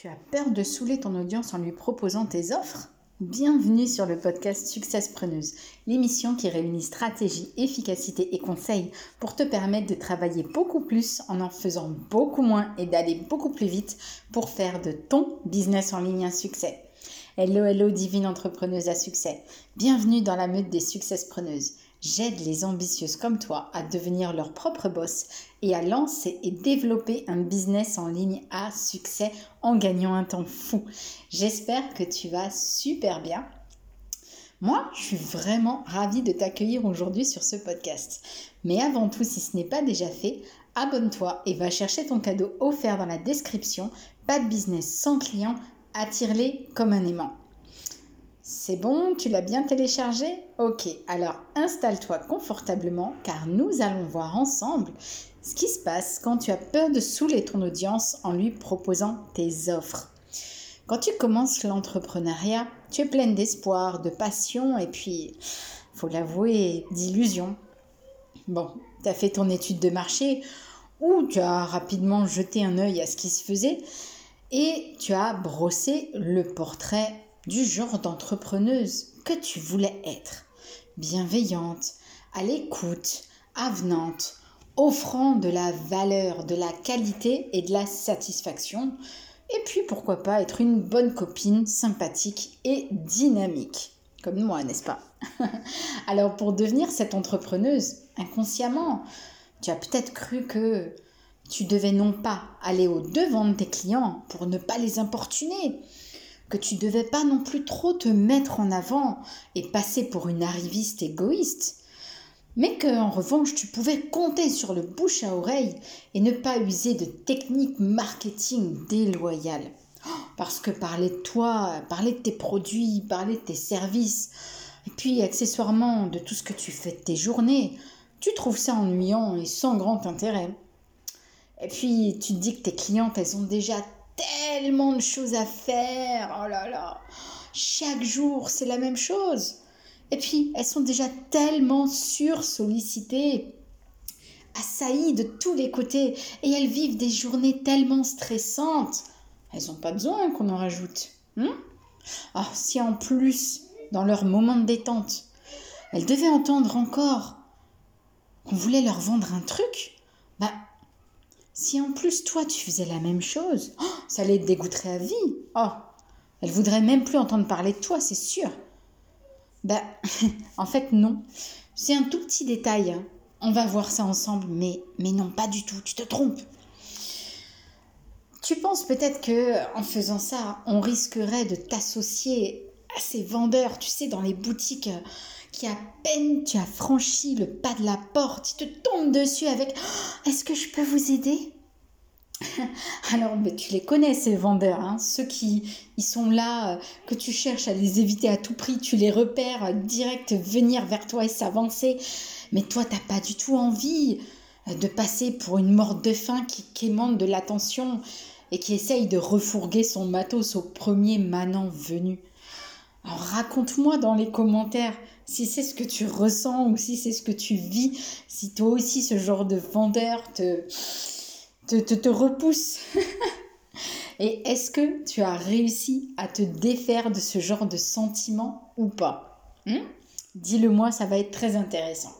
Tu as peur de saouler ton audience en lui proposant tes offres? Bienvenue sur le podcast Success Preneuse, l'émission qui réunit stratégie, efficacité et conseils pour te permettre de travailler beaucoup plus en en faisant beaucoup moins et d'aller beaucoup plus vite pour faire de ton business en ligne un succès. Hello, hello, divine entrepreneuse à succès. Bienvenue dans la meute des Success Preneuses. J'aide les ambitieuses comme toi à devenir leur propre boss et à lancer et développer un business en ligne à succès en gagnant un temps fou. J'espère que tu vas super bien. Moi, je suis vraiment ravie de t'accueillir aujourd'hui sur ce podcast. Mais avant tout, si ce n'est pas déjà fait, abonne-toi et va chercher ton cadeau offert dans la description. Pas de business sans client, attire-les comme un aimant. C'est bon, tu l'as bien téléchargé? Ok, alors installe-toi confortablement car nous allons voir ensemble ce qui se passe quand tu as peur de saouler ton audience en lui proposant tes offres. Quand tu commences l'entrepreneuriat, tu es pleine d'espoir, de passion et puis, faut l'avouer, d'illusion. Bon, tu as fait ton étude de marché ou tu as rapidement jeté un œil à ce qui se faisait et tu as brossé le portrait du genre d'entrepreneuse que tu voulais être. Bienveillante, à l'écoute, avenante, offrant de la valeur, de la qualité et de la satisfaction. Et puis pourquoi pas être une bonne copine, sympathique et dynamique. Comme moi, n'est-ce pas? Alors pour devenir cette entrepreneuse, inconsciemment, tu as peut-être cru que tu devais non pas aller au devant de tes clients pour ne pas les importuner, que tu devais pas non plus trop te mettre en avant et passer pour une arriviste égoïste, mais que en revanche tu pouvais compter sur le bouche à oreille et ne pas user de techniques marketing déloyales. Parce que parler de toi, parler de tes produits, parler de tes services, et puis accessoirement de tout ce que tu fais de tes journées, tu trouves ça ennuyant et sans grand intérêt. Et puis tu te dis que tes clientes, elles ont déjà tellement de choses à faire. Oh là là. Chaque jour, c'est la même chose. Et puis, elles sont déjà tellement sursollicitées, assaillies de tous les côtés, et elles vivent des journées tellement stressantes. Elles n'ont pas besoin qu'on en rajoute. Hein? Ah, si en plus, dans leur moment de détente, elles devaient entendre encore qu'on voulait leur vendre un truc, bah si en plus toi tu faisais la même chose, oh, ça les dégoûterait à vie. Oh, elle voudrait même plus entendre parler de toi, c'est sûr. Ben, en fait, non. C'est un tout petit détail. Hein. On va voir ça ensemble, mais, mais non, pas du tout. Tu te trompes. Tu penses peut-être que en faisant ça, on risquerait de t'associer à ces vendeurs, tu sais, dans les boutiques qui à peine tu as franchi le pas de la porte, ils te tombent dessus avec Est-ce que je peux vous aider? Alors, tu les connais, ces vendeurs, hein, ceux qui ils sont là, euh, que tu cherches à les éviter à tout prix, tu les repères euh, direct venir vers toi et s'avancer. Mais toi, t'as pas du tout envie euh, de passer pour une morte de faim qui quémande de l'attention et qui essaye de refourguer son matos au premier manant venu. Raconte-moi dans les commentaires si c'est ce que tu ressens ou si c'est ce que tu vis, si toi aussi ce genre de vendeur te, te, te, repousse. Et est-ce que tu as réussi à te défaire de ce genre de sentiment ou pas? Hmm? Dis-le moi, ça va être très intéressant.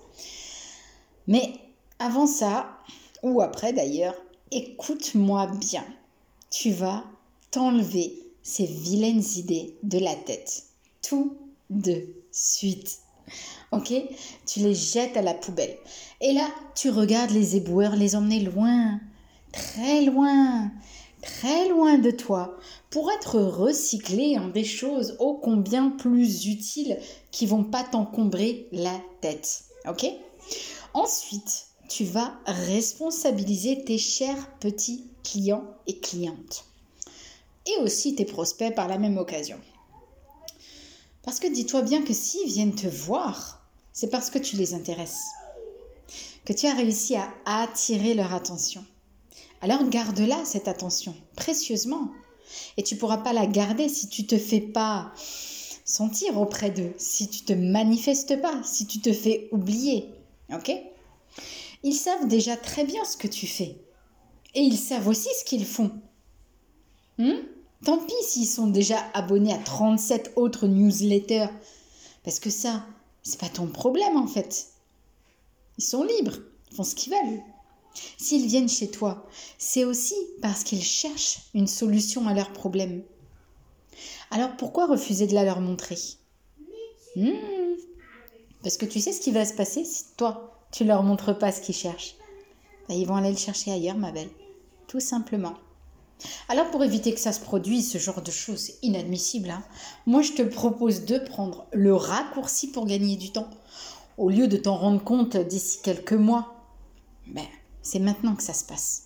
Mais avant ça, ou après d'ailleurs, écoute-moi bien. Tu vas t'enlever ces vilaines idées de la tête. Tout de suite. Ok? Tu les jettes à la poubelle. Et là, tu regardes les éboueurs les emmener loin, très loin, très loin de toi, pour être recyclés en des choses ô combien plus utiles qui vont pas t'encombrer la tête. Ok? Ensuite, tu vas responsabiliser tes chers petits clients et clientes. Et aussi tes prospects par la même occasion. Parce que dis-toi bien que s'ils viennent te voir, c'est parce que tu les intéresses, que tu as réussi à attirer leur attention. Alors garde-la, cette attention, précieusement. Et tu pourras pas la garder si tu te fais pas sentir auprès d'eux, si tu te manifestes pas, si tu te fais oublier. Ok? Ils savent déjà très bien ce que tu fais. Et ils savent aussi ce qu'ils font. Hmm? Tant pis s'ils sont déjà abonnés à 37 autres newsletters. Parce que ça, c'est pas ton problème en fait. Ils sont libres, ils font ce qu'ils veulent. S'ils viennent chez toi, c'est aussi parce qu'ils cherchent une solution à leurs problèmes. Alors pourquoi refuser de la leur montrer? Hmm. Parce que tu sais ce qui va se passer si toi, tu leur montres pas ce qu'ils cherchent? Ben, ils vont aller le chercher ailleurs, ma belle. Tout simplement. Alors pour éviter que ça se produise, ce genre de choses inadmissibles, hein, moi je te propose de prendre le raccourci pour gagner du temps. Au lieu de t'en rendre compte d'ici quelques mois, ben, c'est maintenant que ça se passe.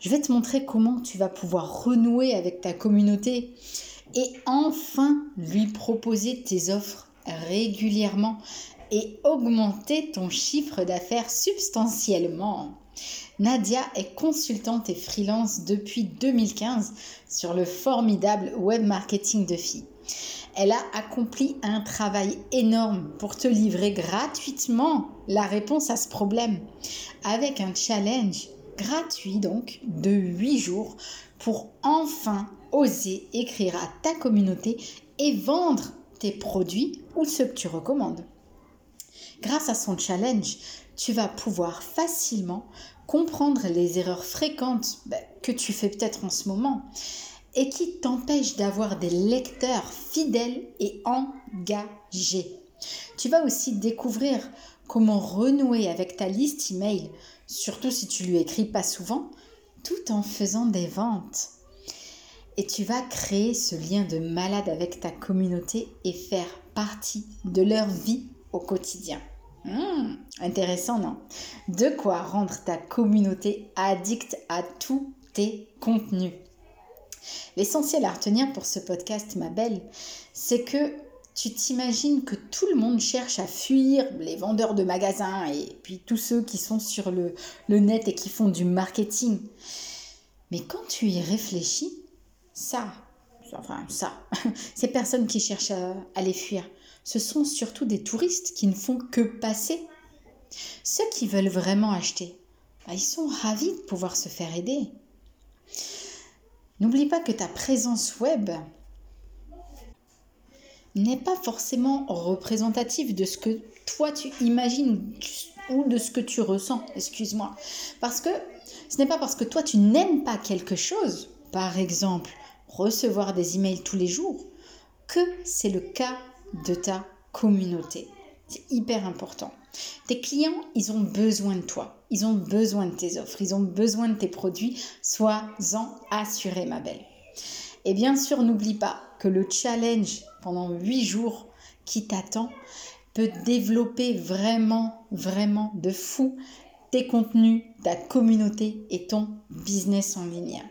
Je vais te montrer comment tu vas pouvoir renouer avec ta communauté et enfin lui proposer tes offres régulièrement et augmenter ton chiffre d'affaires substantiellement. Nadia est consultante et freelance depuis 2015 sur le formidable web marketing de filles. Elle a accompli un travail énorme pour te livrer gratuitement la réponse à ce problème avec un challenge gratuit donc de 8 jours pour enfin oser écrire à ta communauté et vendre tes produits ou ceux que tu recommandes. Grâce à son challenge, tu vas pouvoir facilement comprendre les erreurs fréquentes bah, que tu fais peut-être en ce moment et qui t'empêchent d'avoir des lecteurs fidèles et engagés. Tu vas aussi découvrir comment renouer avec ta liste email, surtout si tu lui écris pas souvent, tout en faisant des ventes. Et tu vas créer ce lien de malade avec ta communauté et faire partie de leur vie au quotidien. Hmm, intéressant, non? De quoi rendre ta communauté addicte à tous tes contenus? L'essentiel à retenir pour ce podcast, ma belle, c'est que tu t'imagines que tout le monde cherche à fuir les vendeurs de magasins et puis tous ceux qui sont sur le, net et qui font du marketing. Mais quand tu y réfléchis, ça, enfin ça, ces personnes qui cherchent à les fuir, ce sont surtout des touristes qui ne font que passer. Ceux qui veulent vraiment acheter, bah, ils sont ravis de pouvoir se faire aider. N'oublie pas que ta présence web n'est pas forcément représentative de ce que toi tu imagines ou de ce que tu ressens, excuse-moi. Parce que ce n'est pas parce que toi tu n'aimes pas quelque chose, par exemple recevoir des emails tous les jours, que c'est le cas de ta communauté. C'est hyper important. Tes clients, ils ont besoin de toi. Ils ont besoin de tes offres. Ils ont besoin de tes produits. Sois-en assuré, ma belle. Et bien sûr, n'oublie pas que le challenge pendant 8 jours qui t'attend peut développer vraiment, vraiment de fou tes contenus, ta communauté et ton business en ligne.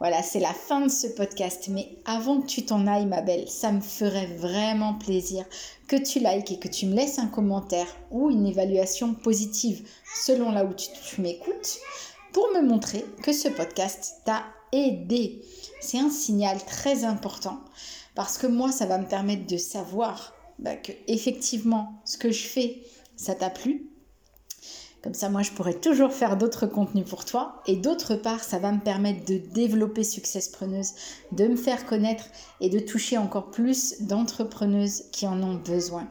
Voilà, c'est la fin de ce podcast. Mais avant que tu t'en ailles, ma belle, ça me ferait vraiment plaisir que tu likes et que tu me laisses un commentaire ou une évaluation positive selon là où tu, m'écoutes pour me montrer que ce podcast t'a aidé. C'est un signal très important parce que moi, ça va me permettre de savoir bah, que effectivement, ce que je fais, ça t'a plu comme ça, moi, je pourrais toujours faire d'autres contenus pour toi. Et d'autre part, ça va me permettre de développer Success Preneuse, de me faire connaître et de toucher encore plus d'entrepreneuses qui en ont besoin.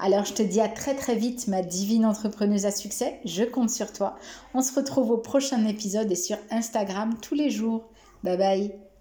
Alors, je te dis à très très vite, ma divine entrepreneuse à succès. Je compte sur toi. On se retrouve au prochain épisode et sur Instagram tous les jours. Bye bye